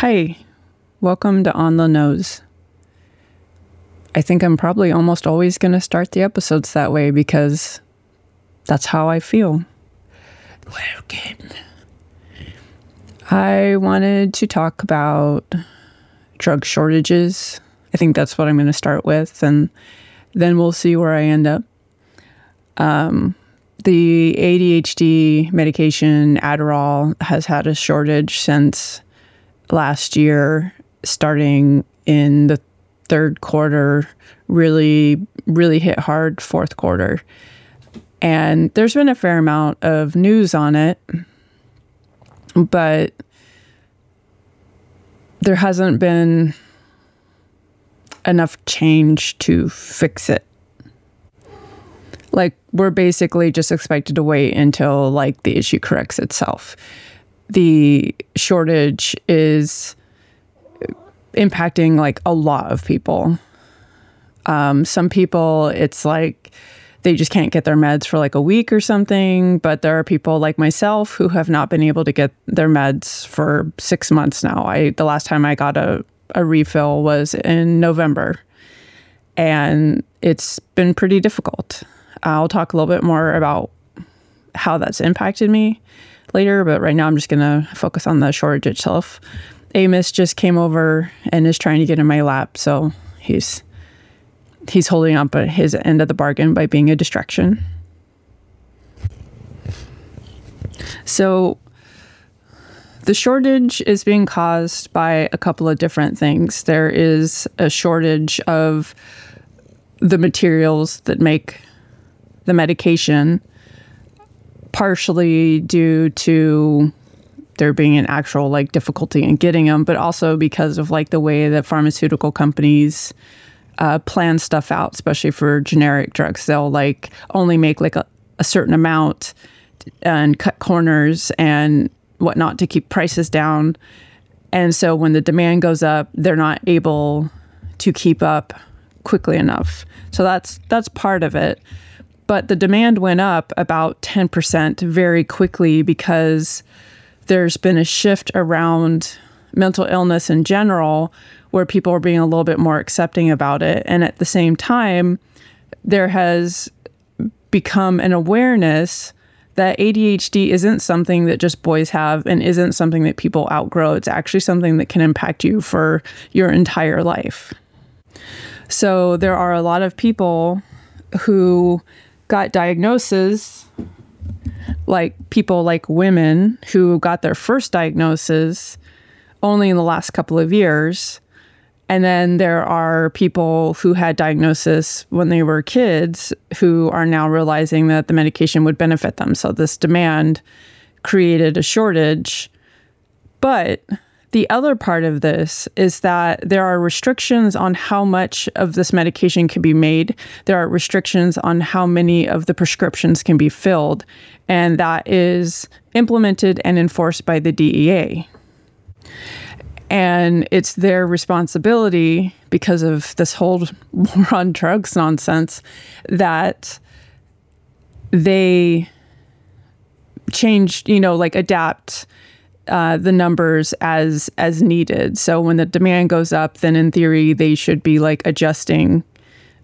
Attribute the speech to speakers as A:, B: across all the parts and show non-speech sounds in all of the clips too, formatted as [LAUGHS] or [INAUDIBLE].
A: Hi, welcome to On the Nose. I think I'm probably almost always going to start the episodes that way because that's how I feel. Welcome. I wanted to talk about drug shortages. I think that's what I'm going to start with, and then we'll see where I end up. Um, the ADHD medication, Adderall, has had a shortage since last year, starting in the third quarter, really, really hit hard fourth quarter. And there's been a fair amount of news on it, but there hasn't been enough change to fix it. Like, we're basically just expected to wait until like the issue corrects itself. The shortage is impacting like a lot of people. Um, some people, it's like they just can't get their meds for like a week or something. But there are people like myself who have not been able to get their meds for six months now. I the last time I got a, a refill was in November, and it's been pretty difficult. I'll talk a little bit more about how that's impacted me later, but right now I'm just gonna focus on the shortage itself. Amos just came over and is trying to get in my lap, so he's he's holding up his end of the bargain by being a distraction. So the shortage is being caused by a couple of different things. There is a shortage of the materials that make the medication, partially due to there being an actual like difficulty in getting them, but also because of like the way that pharmaceutical companies uh, plan stuff out, especially for generic drugs. They'll like only make like a, a certain amount and cut corners and whatnot to keep prices down. And so when the demand goes up, they're not able to keep up quickly enough. So that's that's part of it. But the demand went up about 10% very quickly because there's been a shift around mental illness in general where people are being a little bit more accepting about it. And at the same time, there has become an awareness that ADHD isn't something that just boys have and isn't something that people outgrow. It's actually something that can impact you for your entire life. So there are a lot of people who got diagnoses like people like women who got their first diagnosis only in the last couple of years. And then there are people who had diagnosis when they were kids who are now realizing that the medication would benefit them. So this demand created a shortage. But the other part of this is that there are restrictions on how much of this medication can be made. There are restrictions on how many of the prescriptions can be filled. And that is implemented and enforced by the DEA. And it's their responsibility because of this whole war on drugs nonsense that they change, you know, like adapt uh, the numbers as as needed. So when the demand goes up, then in theory they should be like adjusting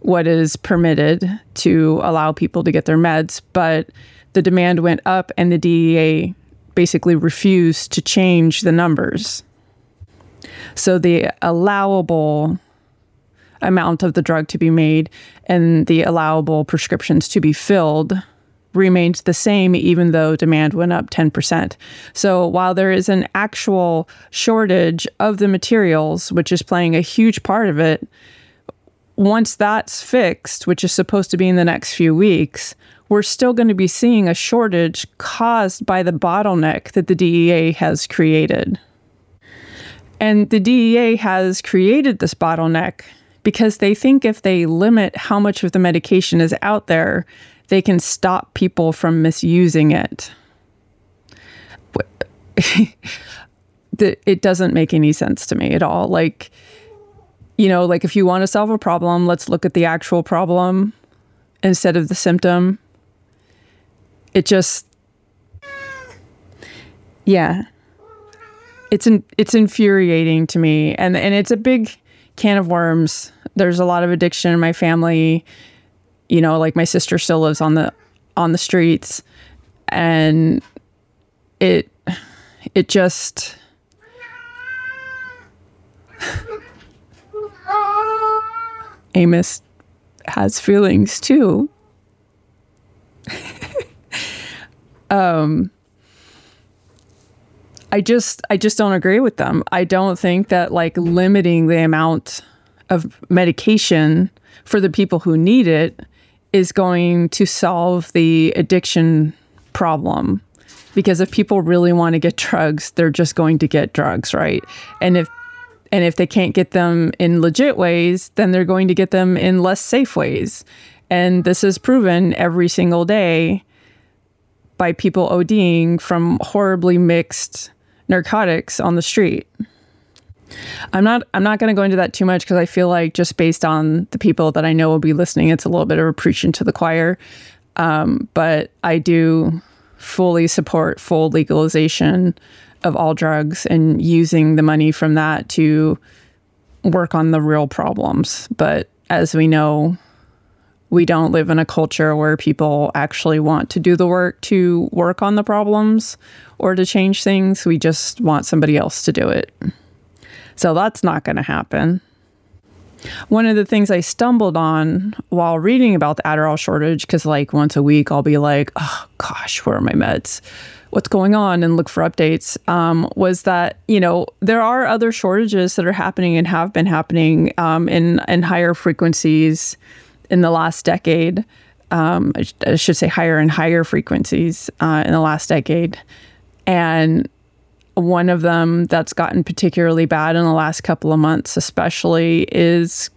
A: what is permitted to allow people to get their meds. But the demand went up, and the DEA basically refused to change the numbers. So the allowable amount of the drug to be made and the allowable prescriptions to be filled remained the same even though demand went up 10%. So while there is an actual shortage of the materials, which is playing a huge part of it, once that's fixed, which is supposed to be in the next few weeks, we're still going to be seeing a shortage caused by the bottleneck that the DEA has created. And the DEA has created this bottleneck because they think if they limit how much of the medication is out there, they can stop people from misusing it. [LAUGHS] it doesn't make any sense to me at all. Like, you know, like if you want to solve a problem, let's look at the actual problem instead of the symptom. It just, yeah. it's in, it's infuriating to me, and and it's a big can of worms. There's a lot of addiction in my family. You know, like my sister still lives on the on the streets, and it it just [LAUGHS] Amos has feelings too. [LAUGHS] um I just I just don't agree with them. I don't think that like limiting the amount of medication for the people who need it is going to solve the addiction problem. Because if people really want to get drugs, they're just going to get drugs, right? And if and if they can't get them in legit ways, then they're going to get them in less safe ways. And this is proven every single day by people ODing from horribly mixed narcotics on the street. I'm not I'm not going to go into that too much because I feel like just based on the people that I know will be listening, it's a little bit of a preaching to the choir. Um, but I do fully support full legalization of all drugs and using the money from that to work on the real problems. But as we know, we don't live in a culture where people actually want to do the work to work on the problems or to change things. We just want somebody else to do it. So that's not going to happen. One of the things I stumbled on while reading about the Adderall shortage, because like once a week I'll be like, oh gosh, where are my meds? What's going on? And look for updates. Um, was that you know there are other shortages that are happening and have been happening um, in in higher frequencies in the last decade. Um, I, should say higher and higher frequencies uh, in the last decade. And one of them that's gotten particularly bad in the last couple of months, especially, is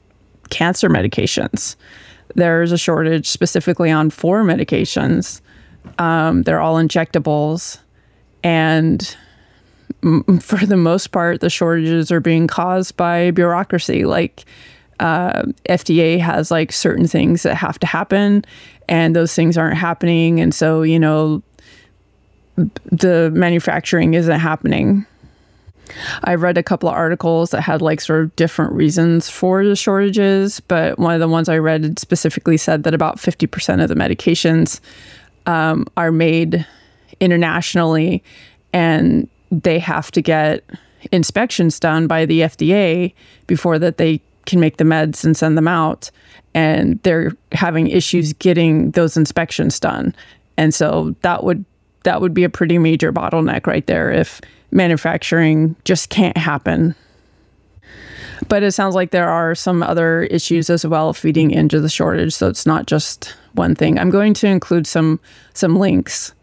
A: cancer medications. There's a shortage specifically on four medications. Um, they're all injectables. And for the most part, the shortages are being caused by bureaucracy. Like, uh, FDA has like certain things that have to happen, and those things aren't happening. And so, you know, the manufacturing isn't happening. I read a couple of articles that had like sort of different reasons for the shortages, but one of the ones I read specifically said that about 50% of the medications um, are made internationally and they have to get inspections done by the FDA before that they can make the meds and send them out and they're having issues getting those inspections done and so that would that would be a pretty major bottleneck right there if manufacturing just can't happen but it sounds like there are some other issues as well feeding into the shortage so it's not just one thing i'm going to include some some links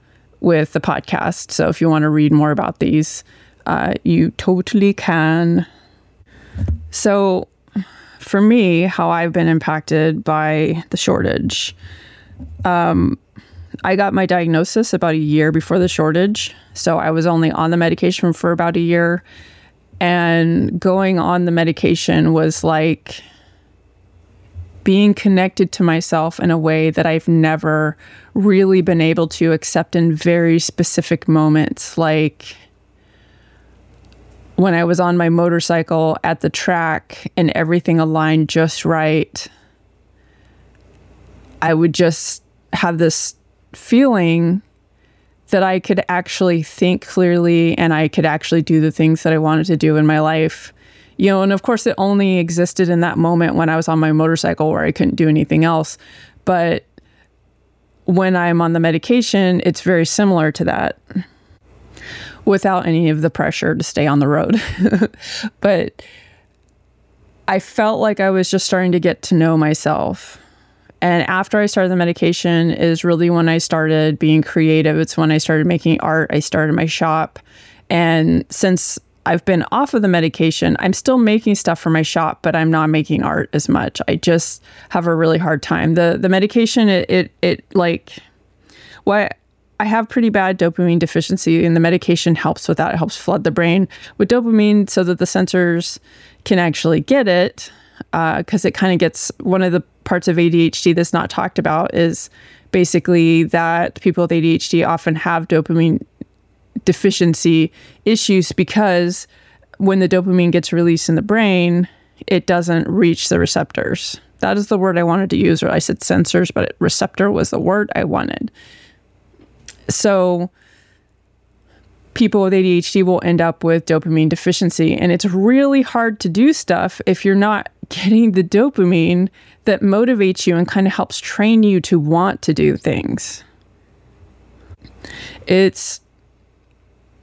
A: with the podcast so if you want to read more about these uh, you totally can so for me, how I've been impacted by the shortage. Um, I got my diagnosis about a year before the shortage. So I was only on the medication for about a year. And going on the medication was like being connected to myself in a way that I've never really been able to, except in very specific moments. Like, when I was on my motorcycle at the track and everything aligned just right, I would just have this feeling that I could actually think clearly and I could actually do the things that I wanted to do in my life. You know, and of course, it only existed in that moment when I was on my motorcycle where I couldn't do anything else. But when I'm on the medication, it's very similar to that without any of the pressure to stay on the road. [LAUGHS] but I felt like I was just starting to get to know myself. And after I started the medication is really when I started being creative. It's when I started making art. I started my shop. And since I've been off of the medication, I'm still making stuff for my shop, but I'm not making art as much. I just have a really hard time. The the medication it it, it like what I have pretty bad dopamine deficiency, and the medication helps with that. It helps flood the brain with dopamine so that the sensors can actually get it. Because uh, it kind of gets one of the parts of ADHD that's not talked about is basically that people with ADHD often have dopamine deficiency issues because when the dopamine gets released in the brain, it doesn't reach the receptors. That is the word I wanted to use, or I said sensors, but receptor was the word I wanted. So people with ADHD will end up with dopamine deficiency. And it's really hard to do stuff if you're not getting the dopamine that motivates you and kind of helps train you to want to do things. It's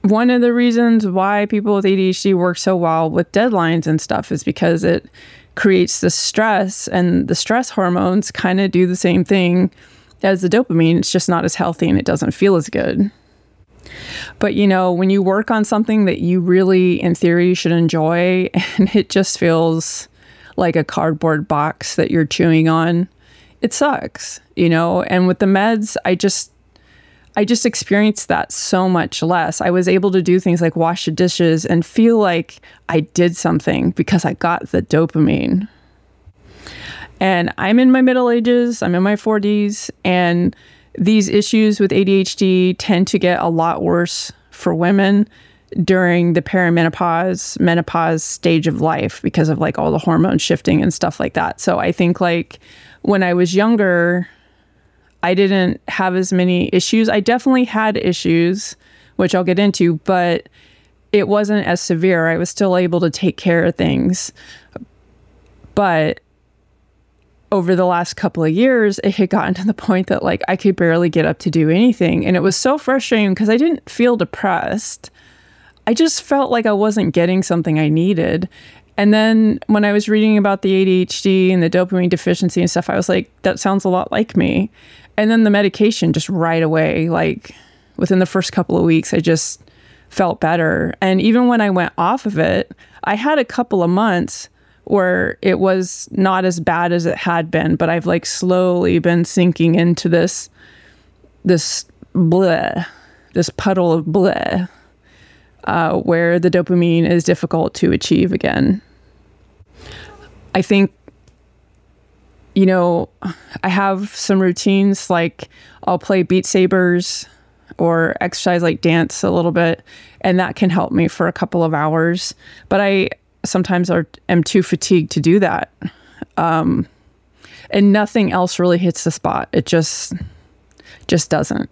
A: one of the reasons why people with ADHD work so well with deadlines and stuff is because it creates the stress, and the stress hormones kind of do the same thing as the dopamine. It's just not as healthy and it doesn't feel as good. But you know, when you work on something that you really, in theory, should enjoy, [LAUGHS] and it just feels like a cardboard box that you're chewing on, it sucks, you know? And with the meds, I just, I just experienced that so much less. I was able to do things like wash the dishes and feel like I did something because I got the dopamine. And I'm in my middle ages, I'm in my 40s, and these issues with ADHD tend to get a lot worse for women during the perimenopause, menopause stage of life because of like all the hormone shifting and stuff like that. So I think like when I was younger, I didn't have as many issues. I definitely had issues, which I'll get into, but it wasn't as severe. I was still able to take care of things. But over the last couple of years, it had gotten to the point that like I could barely get up to do anything. And it was so frustrating because I didn't feel depressed. I just felt like I wasn't getting something I needed. And then when I was reading about the ADHD and the dopamine deficiency and stuff, I was like, that sounds a lot like me. And then the medication just right away, like within the first couple of weeks, I just felt better. And even when I went off of it, I had a couple of months where it was not as bad as it had been, but I've like slowly been sinking into this this bleh, this puddle of bleh, uh, where the dopamine is difficult to achieve again. I think, you know, I have some routines like I'll play Beat Sabers or exercise like dance a little bit, and that can help me for a couple of hours. But I sometimes are am too fatigued to do that. Um, and nothing else really hits the spot. It just just doesn't.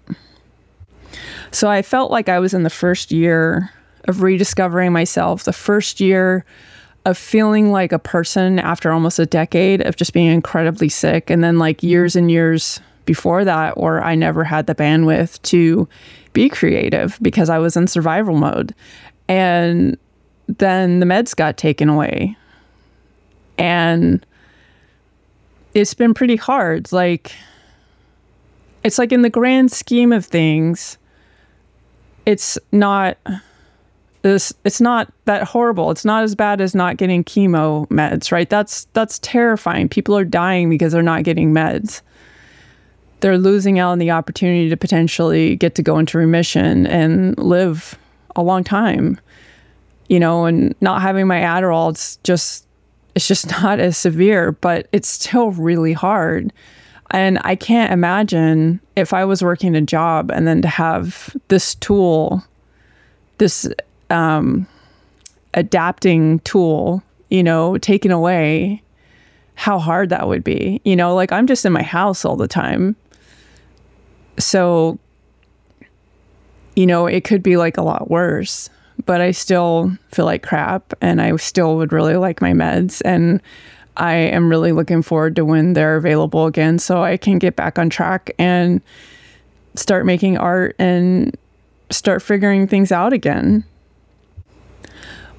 A: So I felt like I was in the first year of rediscovering myself, the first year of feeling like a person after almost a decade of just being incredibly sick and then like years and years before that or I never had the bandwidth to be creative because I was in survival mode. And then the meds got taken away. And it's been pretty hard. Like, it's like in the grand scheme of things, it's not this it's not that horrible. It's not as bad as not getting chemo meds, right? That's that's terrifying. People are dying because they're not getting meds. They're losing out on the opportunity to potentially get to go into remission and live a long time you know, and not having my Adderall, it's just it's just [LAUGHS] not as severe, but it's still really hard. And I can't imagine if I was working a job and then to have this tool, this um, adapting tool, you know, taken away, how hard that would be. You know, like I'm just in my house all the time. So, you know, it could be like a lot worse but I still feel like crap and I still would really like my meds. And I am really looking forward to when they're available again so I can get back on track and start making art and start figuring things out again.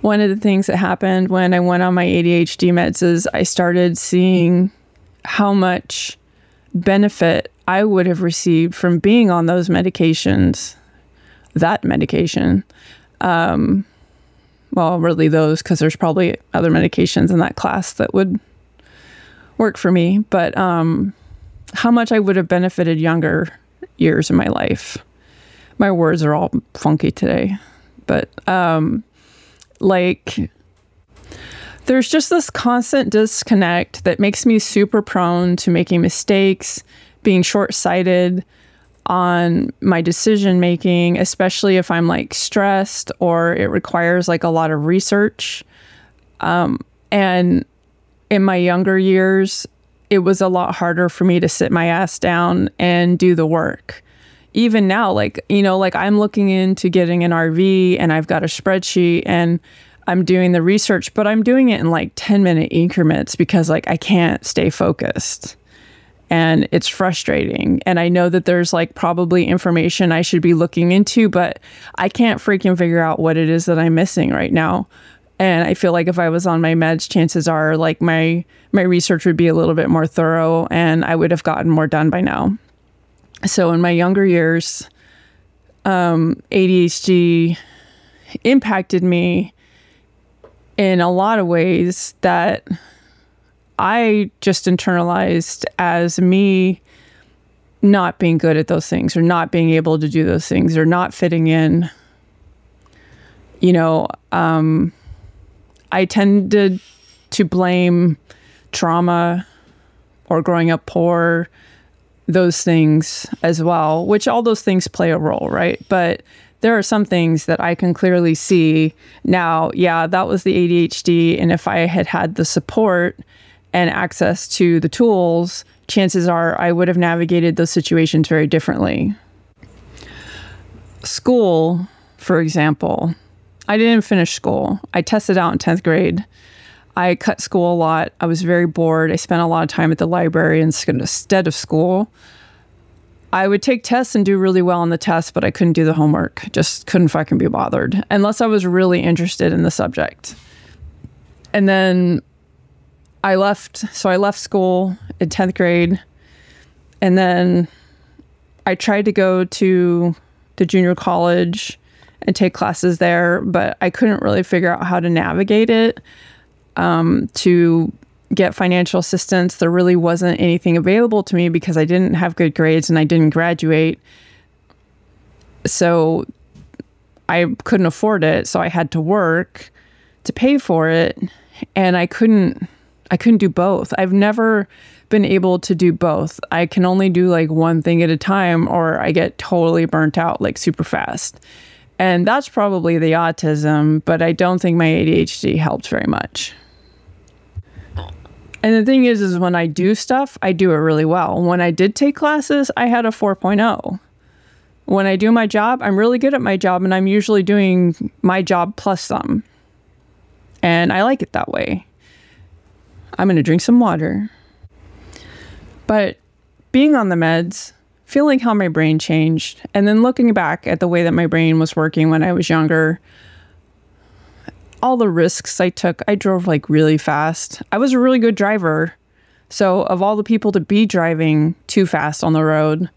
A: One of the things that happened when I went on my ADHD meds is I started seeing how much benefit I would have received from being on those medications, that medication, um, well, really those, because there's probably other medications in that class that would work for me. But um, how much I would have benefited younger years in my life. My words are all funky today, but um, like there's just this constant disconnect that makes me super prone to making mistakes, being short sighted, on my decision making, especially if I'm like stressed or it requires like a lot of research. Um, and in my younger years, it was a lot harder for me to sit my ass down and do the work. Even now, like, you know, like I'm looking into getting an RV and I've got a spreadsheet and I'm doing the research, but I'm doing it in like 10 minute increments because like I can't stay focused and it's frustrating. And I know that there's like probably information I should be looking into, but I can't freaking figure out what it is that I'm missing right now. And I feel like if I was on my meds, chances are like my my research would be a little bit more thorough and I would have gotten more done by now. So in my younger years, um, ADHD impacted me in a lot of ways that I just internalized as me not being good at those things or not being able to do those things or not fitting in. You know, um, I tended to blame trauma or growing up poor, those things as well, which all those things play a role, right? But there are some things that I can clearly see now. Yeah, that was the ADHD. And if I had had the support and access to the tools, chances are I would have navigated those situations very differently. School, for example, I didn't finish school. I tested out in 10th grade. I cut school a lot. I was very bored. I spent a lot of time at the library instead of school. I would take tests and do really well on the tests, but I couldn't do the homework. Just couldn't fucking be bothered unless I was really interested in the subject. And then I left, so I left school in 10th grade. And then I tried to go to the junior college and take classes there, but I couldn't really figure out how to navigate it. Um, to get financial assistance, there really wasn't anything available to me because I didn't have good grades and I didn't graduate. So I couldn't afford it, so I had to work to pay for it and I couldn't I couldn't do both. I've never been able to do both. I can only do like one thing at a time or I get totally burnt out like super fast. And that's probably the autism, but I don't think my ADHD helped very much. And the thing is, is when I do stuff, I do it really well. When I did take classes, I had a 4.0. When I do my job, I'm really good at my job and I'm usually doing my job plus some. And I like it that way. I'm going to drink some water. But being on the meds, feeling how my brain changed, and then looking back at the way that my brain was working when I was younger, all the risks I took, I drove like really fast. I was a really good driver. So, of all the people to be driving too fast on the road,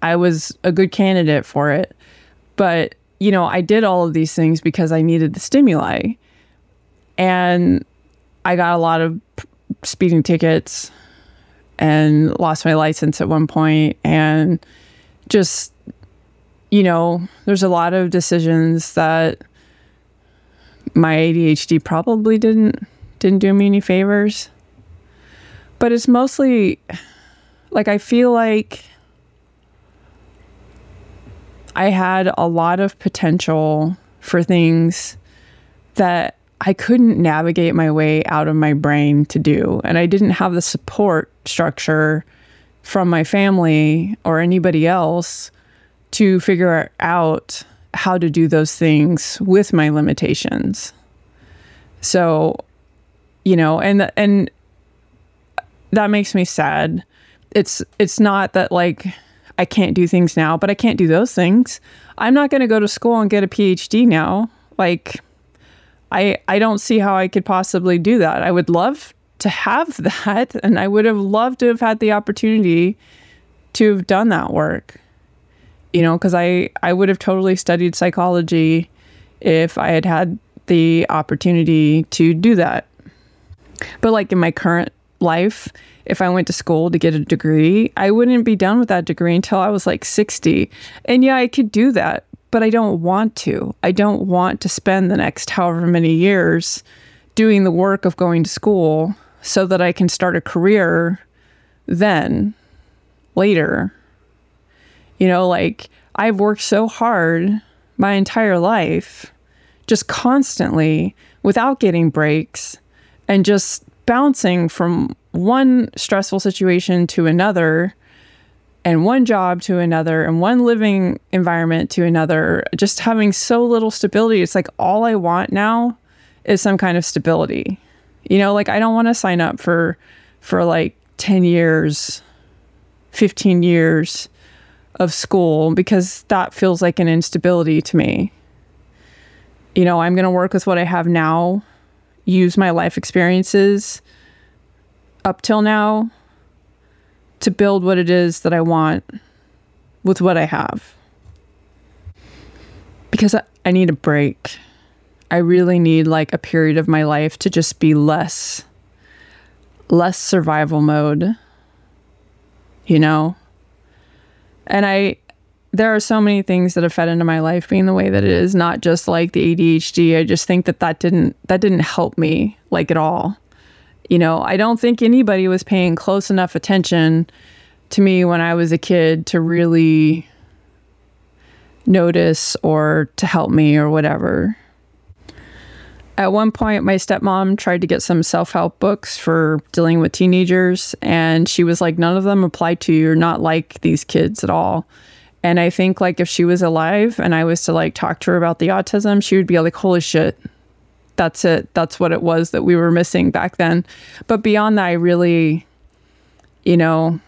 A: I was a good candidate for it. But, you know, I did all of these things because I needed the stimuli. And I got a lot of speeding tickets and lost my license at one point and just you know there's a lot of decisions that my ADHD probably didn't didn't do me any favors. But it's mostly like I feel like I had a lot of potential for things that I couldn't navigate my way out of my brain to do. And I didn't have the support structure from my family or anybody else to figure out how to do those things with my limitations. So, you know, and and that makes me sad. It's it's not that like I can't do things now, but I can't do those things. I'm not going to go to school and get a PhD now. Like I I don't see how I could possibly do that. I would love to have [LAUGHS] that and I would have loved to have had the opportunity to have done that work you know, because I, I would have totally studied psychology if I had had the opportunity to do that. But like in my current life, if I went to school to get a degree, I wouldn't be done with that degree until I was like 60. And yeah, I could do that, but I don't want to. I don't want to spend the next however many years doing the work of going to school so that I can start a career then, later You know, like I've worked so hard my entire life, just constantly without getting breaks and just bouncing from one stressful situation to another and one job to another and one living environment to another, just having so little stability. It's like all I want now is some kind of stability. You know, like I don't want to sign up for for like 10 years, 15 years of school because that feels like an instability to me. You know, I'm going to work with what I have now, use my life experiences up till now to build what it is that I want with what I have. Because I, I need a break. I really need like a period of my life to just be less less survival mode. You know? And I there are so many things that have fed into my life being the way that it is, not just like the ADHD. I just think that that didn't that didn't help me like at all. You know, I don't think anybody was paying close enough attention to me when I was a kid to really notice or to help me or whatever. At one point, my stepmom tried to get some self help books for dealing with teenagers, and she was like, None of them apply to you. You're not like these kids at all. And I think, like, if she was alive and I was to like talk to her about the autism, she would be like, Holy shit, that's it. That's what it was that we were missing back then. But beyond that, I really, you know,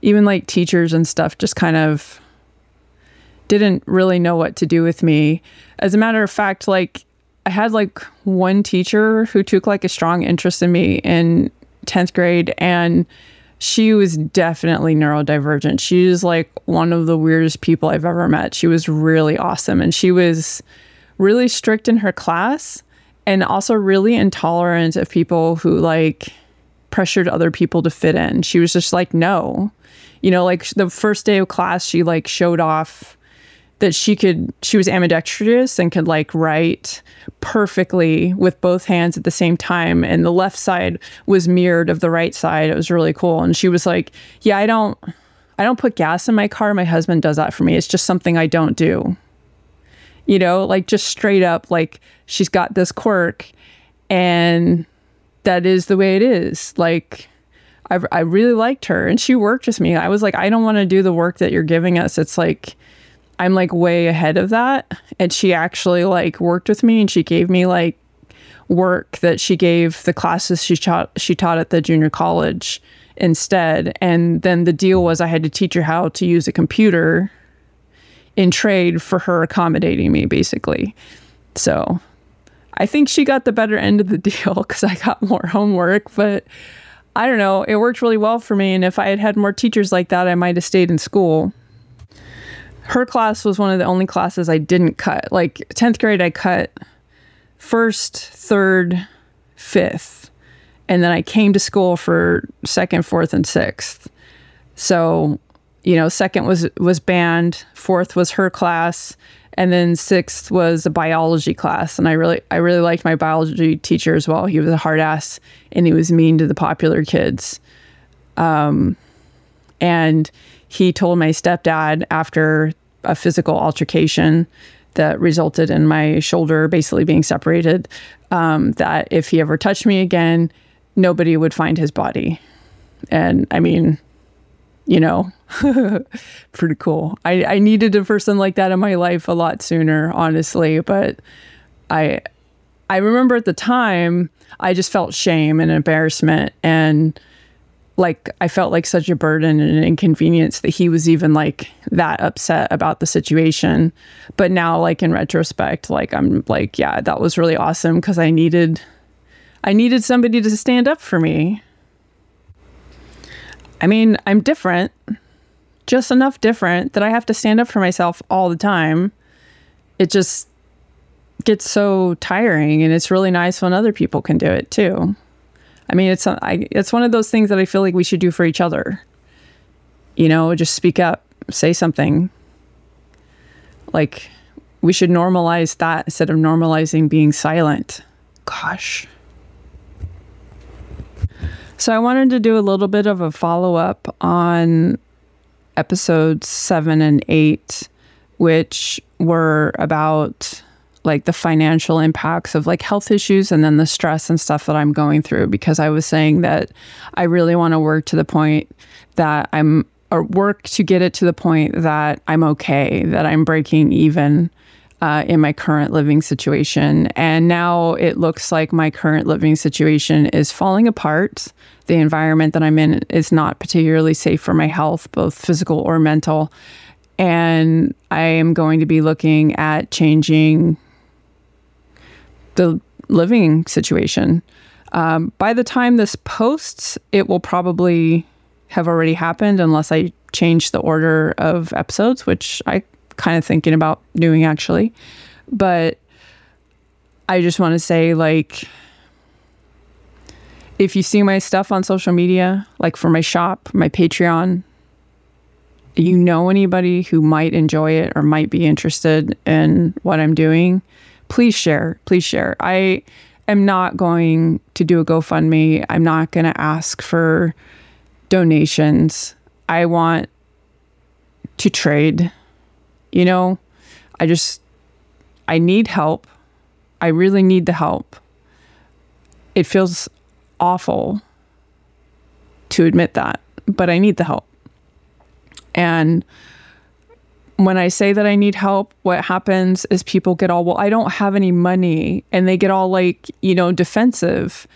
A: even like teachers and stuff just kind of didn't really know what to do with me. As a matter of fact, like I had like one teacher who took like a strong interest in me in 10th grade and she was definitely neurodivergent. She was like one of the weirdest people I've ever met. She was really awesome and she was really strict in her class and also really intolerant of people who like pressured other people to fit in. She was just like, no. You know, like the first day of class, she like showed off that she could she was ambidextrous and could like write perfectly with both hands at the same time and the left side was mirrored of the right side. It was really cool. And she was like yeah i don't i don't put gas in my car. My husband does that for me. It's just something i don't do you know like just straight up like she's got this quirk and that is the way it is like I, I really liked her and she worked with me i was like i don't want to do the work that you're giving us it's like I'm like way ahead of that. And she actually like worked with me and she gave me like work that she gave the classes she taught she taught at the junior college instead. And then the deal was I had to teach her how to use a computer in trade for her accommodating me basically. So I think she got the better end of the [LAUGHS] deal because I got more homework, but I don't know. It worked really well for me. And if I had had more teachers like that, I might have stayed in school her class was one of the only classes I didn't cut. Like 10th grade, I cut first, third, fifth. And then I came to school for second, fourth, and sixth. So, you know, second was was band, fourth was her class, and then sixth was a biology class. And I really I really liked my biology teacher as well. He was a hard ass and he was mean to the popular kids. Um, and he told my stepdad after a physical altercation that resulted in my shoulder basically being separated um, that if he ever touched me again, nobody would find his body. And I mean, you know, [LAUGHS] pretty cool. I, I needed a person like that in my life a lot sooner, honestly. But I I remember at the time I just felt shame and embarrassment and like I felt like such a burden and an inconvenience that he was even like that upset about the situation. But now like in retrospect, like I'm like, yeah, that was really awesome because I needed I needed somebody to stand up for me. I mean, I'm different. Just enough different that I have to stand up for myself all the time. It just gets so tiring and it's really nice when other people can do it too. I mean, it's I, it's one of those things that I feel like we should do for each other. You know, just speak up, say something. Like we should normalize that instead of normalizing being silent. Gosh. So I wanted to do a little bit of a follow up on episodes seven and eight, which were about like the financial impacts of like health issues and then the stress and stuff that I'm going through because I was saying that I really want to work to the point that I'm or work to get it to the point that I'm okay, that I'm breaking even uh, in my current living situation. And now it looks like my current living situation is falling apart. The environment that I'm in is not particularly safe for my health, both physical or mental. And I am going to be looking at changing the living situation. Um, by the time this posts, it will probably have already happened unless I change the order of episodes, which I kind of thinking about doing actually. But I just want to say like if you see my stuff on social media, like for my shop, my Patreon, you know anybody who might enjoy it or might be interested in what I'm doing, please share. Please share. I am not going to do a GoFundMe. I'm not going to ask for donations. I want to trade. You know, I just, I need help. I really need the help. It feels awful to admit that, but I need the help. And when I say that I need help, what happens is people get all, well, I don't have any money. And they get all like, you know, defensive.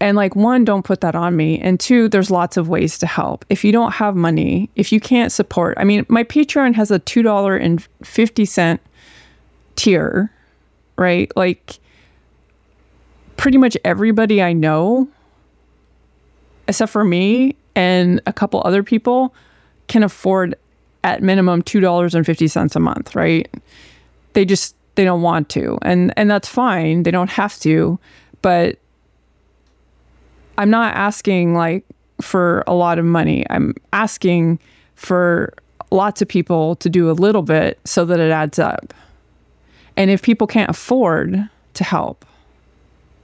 A: And like, one, don't put that on me. And two, there's lots of ways to help. If you don't have money, if you can't support, I mean, my Patreon has a $2.50 tier, right? Like, pretty much everybody I know, except for me and a couple other people, can afford at minimum $2.50 a month, right? They just, they don't want to. And, and that's fine. They don't have to. But I'm not asking like for a lot of money. I'm asking for lots of people to do a little bit so that it adds up. And if people can't afford to help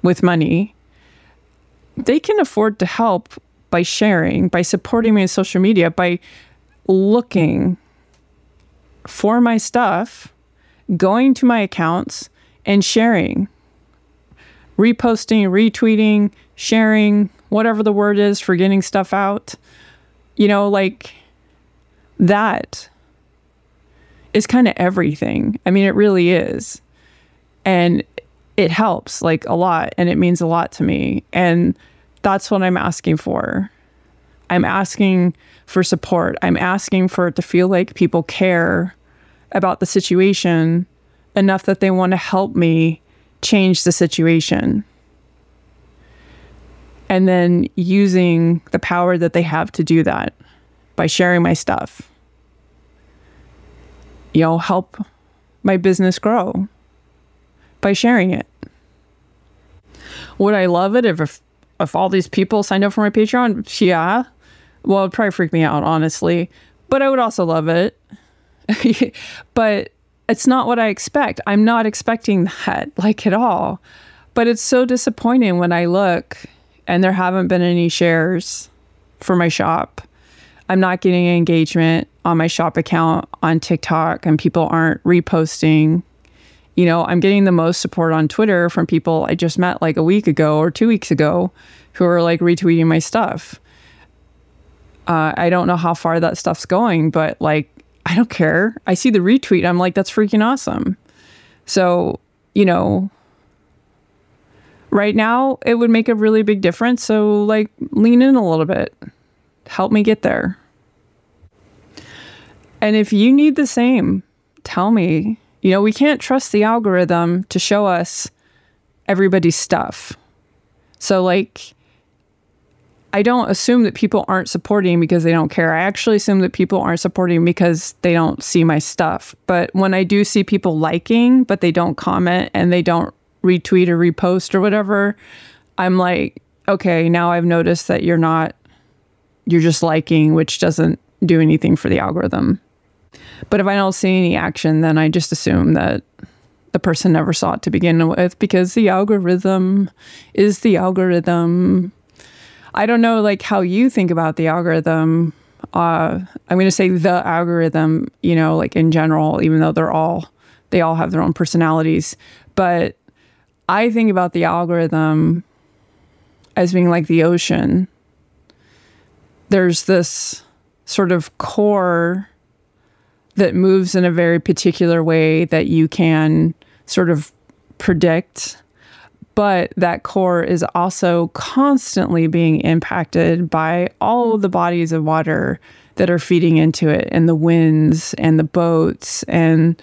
A: with money, they can afford to help by sharing, by supporting me on social media, by looking for my stuff, going to my accounts and sharing, reposting, retweeting, sharing, whatever the word is for getting stuff out. You know, like that is kind of everything. I mean, it really is. And it helps like a lot and it means a lot to me. And that's what I'm asking for. I'm asking for support. I'm asking for it to feel like people care about the situation enough that they want to help me change the situation and then using the power that they have to do that by sharing my stuff. You know, help my business grow by sharing it. Would I love it if if, all these people signed up for my Patreon? Yeah. Well, it'd probably freak me out, honestly. But I would also love it. [LAUGHS] but it's not what I expect. I'm not expecting that, [LAUGHS] like at all. But it's so disappointing when I look and there haven't been any shares for my shop. I'm not getting engagement on my shop account on TikTok, and people aren't reposting. You know, I'm getting the most support on Twitter from people I just met like a week ago or two weeks ago who are like retweeting my stuff. Uh, I don't know how far that stuff's going, but like, I don't care. I see the retweet. I'm like, that's freaking awesome. So, you know, right now it would make a really big difference. So, like, lean in a little bit. Help me get there. And if you need the same, tell me. You know, we can't trust the algorithm to show us everybody's stuff. So, like, I don't assume that people aren't supporting because they don't care. I actually assume that people aren't supporting because they don't see my stuff. But when I do see people liking, but they don't comment and they don't retweet or repost or whatever, I'm like, okay, now I've noticed that you're not, you're just liking, which doesn't do anything for the algorithm. But if I don't see any action, then I just assume that the person never saw it to begin with because the algorithm is the algorithm. I don't know like how you think about the algorithm, uh, I'm going to say the algorithm, you know, like in general, even though they're all, they all have their own personalities. But I think about the algorithm as being like the ocean. There's this sort of core that moves in a very particular way that you can sort of predict. But that core is also constantly being impacted by all the bodies of water that are feeding into it, and the winds, and the boats, and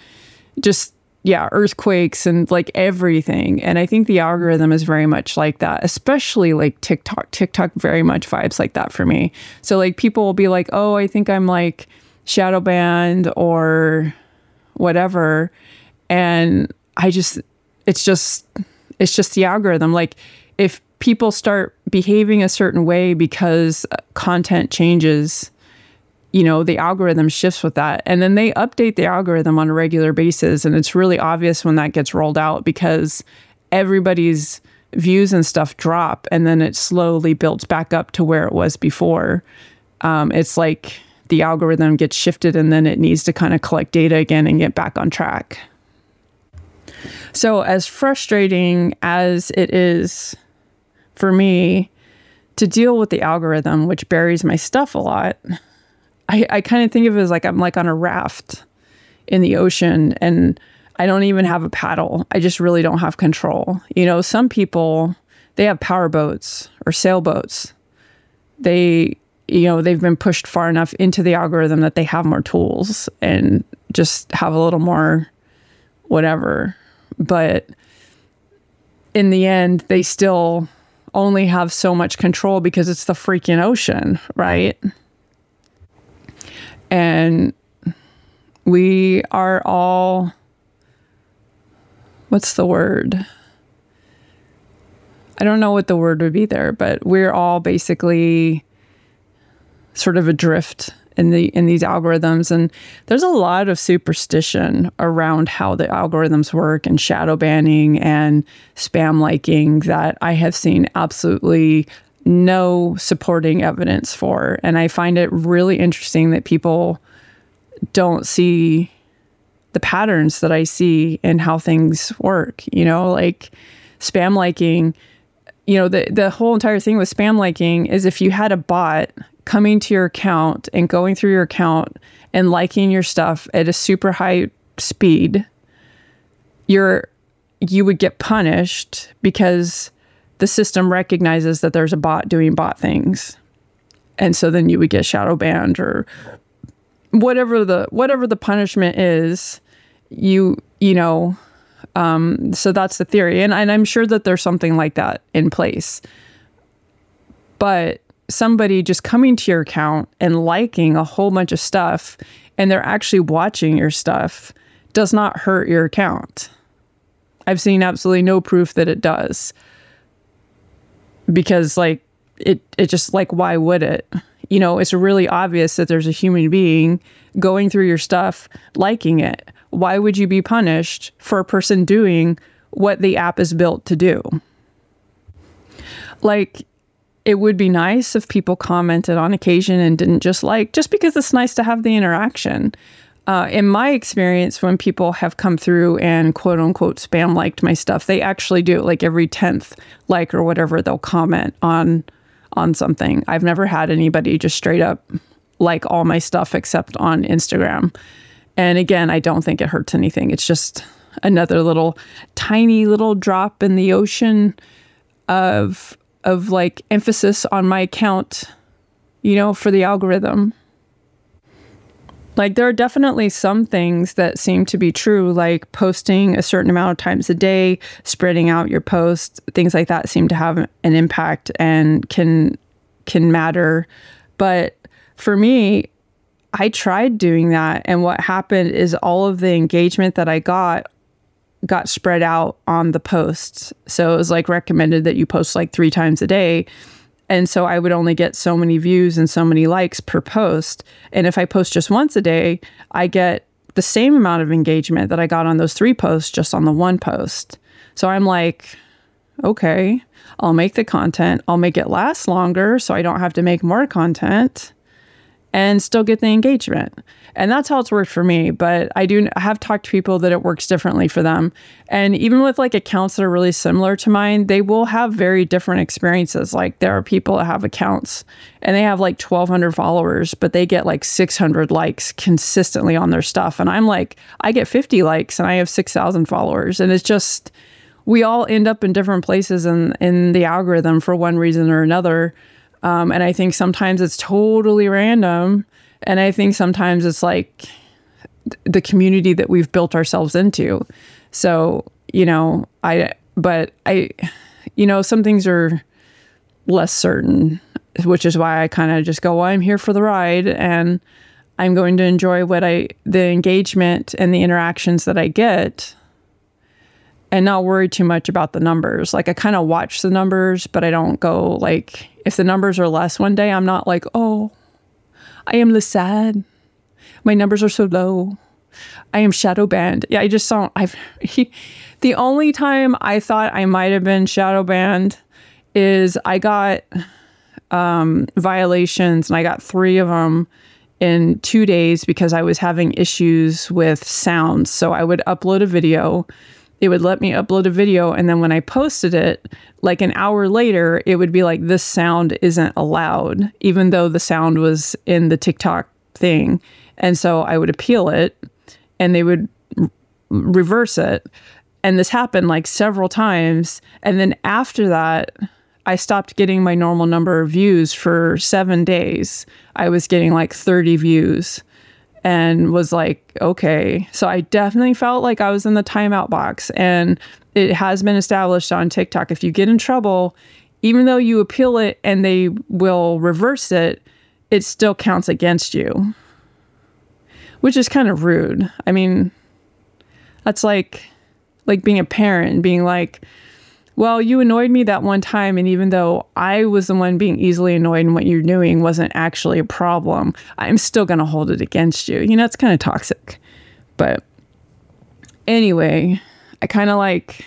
A: just yeah, earthquakes and like everything. And I think the algorithm is very much like that, especially like TikTok. TikTok very much vibes like that for me. So like people will be like, "Oh, I think I'm like shadow banned or whatever." And I just it's just it's just the algorithm. Like if people start behaving a certain way because content changes, you know, the algorithm shifts with that. And then they update the algorithm on a regular basis. And it's really obvious when that gets rolled out because everybody's views and stuff drop and then it slowly builds back up to where it was before. Um, it's like the algorithm gets shifted and then it needs to kind of collect data again and get back on track. So, as frustrating as it is for me to deal with the algorithm, which buries my stuff a lot, I, I kind of think of it as like I'm like on a raft in the ocean and I don't even have a paddle. I just really don't have control. You know, some people they have power boats or sailboats. They you know, they've been pushed far enough into the algorithm that they have more tools and just have a little more whatever. But in the end, they still only have so much control because it's the freaking ocean, right? and we are all what's the word i don't know what the word would be there but we're all basically sort of adrift in the in these algorithms and there's a lot of superstition around how the algorithms work and shadow banning and spam liking that I have seen absolutely no supporting evidence for. And I find it really interesting that people don't see the patterns that I see in how things work, you know, like spam liking. You know, the, the whole entire thing with spam liking is if you had a bot coming to your account and going through your account and liking your stuff at a super high speed, you're you would get punished because the system recognizes that there's a bot doing bot things. And so then you would get shadow banned or whatever the whatever the punishment is, you you know, um, so that's the theory. And, and I'm sure that there's something like that in place. But somebody just coming to your account and liking a whole bunch of stuff and they're actually watching your stuff does not hurt your account. I've seen absolutely no proof that it does because like it it just like why would it? You know, it's really obvious that there's a human being going through your stuff liking it. Why would you be punished for a person doing what the app is built to do? Like it would be nice if people commented on occasion and didn't just like just because it's nice to have the interaction. Uh, in my experience, when people have come through and quote unquote spam liked my stuff, they actually do it like every 10th like or whatever, they'll comment on on something. I've never had anybody just straight up like all my stuff except on Instagram. And again, I don't think it hurts anything. It's just another little tiny little drop in the ocean of of like emphasis on my account, you know, for the algorithm. Like, there are definitely some things that seem to be true, like posting a certain amount of times a day, spreading out your posts, things like that seem to have an impact and can can matter. But for me, I tried doing that and what happened is all of the engagement that I got got spread out on the posts. So it was like recommended that you post like 3 times a day and so I would only get so many views and so many likes per post. And if I post just once a day, I get the same amount of engagement that I got on those three posts just on the one post. So I'm like, okay, I'll make the content, I'll make it last longer so I don't have to make more content. and still get the engagement. And that's how it's worked for me. But I do I have talked to people that it works differently for them. And even with like accounts that are really similar to mine, they will have very different experiences. Like there are people that have accounts and they have like 1,200 followers, but they get like 600 likes consistently on their stuff. And I'm like, I get 50 likes and I have 6,000 followers. And it's just, we all end up in different places in, in the algorithm for one reason or another. Um, and I think sometimes it's totally random. And I think sometimes it's like the community that we've built ourselves into. So, you know, I, but I, you know, some things are less certain, which is why I kind of just go, well, I'm here for the ride and I'm going to enjoy what I, the engagement and the interactions that I get and not worry too much about the numbers. Like I kind of watch the numbers, but I don't go like if the numbers are less one day, I'm not like, "Oh, I am the sad. My numbers are so low. I am shadow banned." Yeah, I just don't I've he, the only time I thought I might have been shadow banned is I got um, violations and I got 3 of them in 2 days because I was having issues with sounds. So I would upload a video it would let me upload a video and then when i posted it like an hour later it would be like this sound isn't allowed even though the sound was in the tiktok thing. And so i would appeal it and they would r- reverse it. And this happened like several times. And then after that i stopped getting my normal number of views for seven days. I was getting like 30 views and was like, okay. So I definitely felt like I was in the timeout box. And it has been established on TikTok if you get in trouble, even though you appeal it and they will reverse it, it still counts against you, which is kind of rude. I mean, that's like like being a parent being like, well, you annoyed me that one time. And even though I was the one being easily annoyed and what you're doing wasn't actually a problem, I'm still going to hold it against you. You know, it's kind of toxic. But anyway, I kind of like,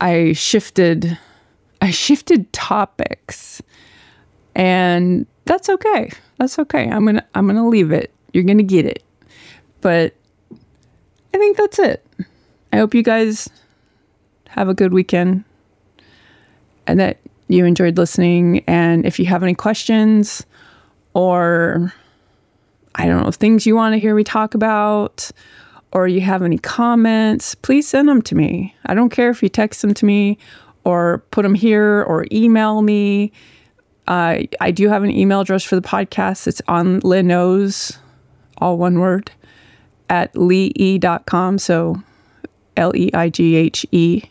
A: I shifted, I shifted topics. And that's okay. That's okay. I'm going to, I'm going to leave it. You're going to get it. But I think that's it. I hope you guys have a good weekend and that you enjoyed listening. And if you have any questions or I don't know, things you want to hear me talk about, or you have any comments, please send them to me. I don't care if you text them to me or put them here or email me. Uh, I do have an email address for the podcast. It's on Linos, all one word, at leighe.com. So L E I G H E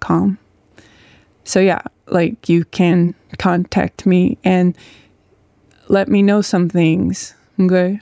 A: com. So yeah, like you can contact me and let me know some things. Okay.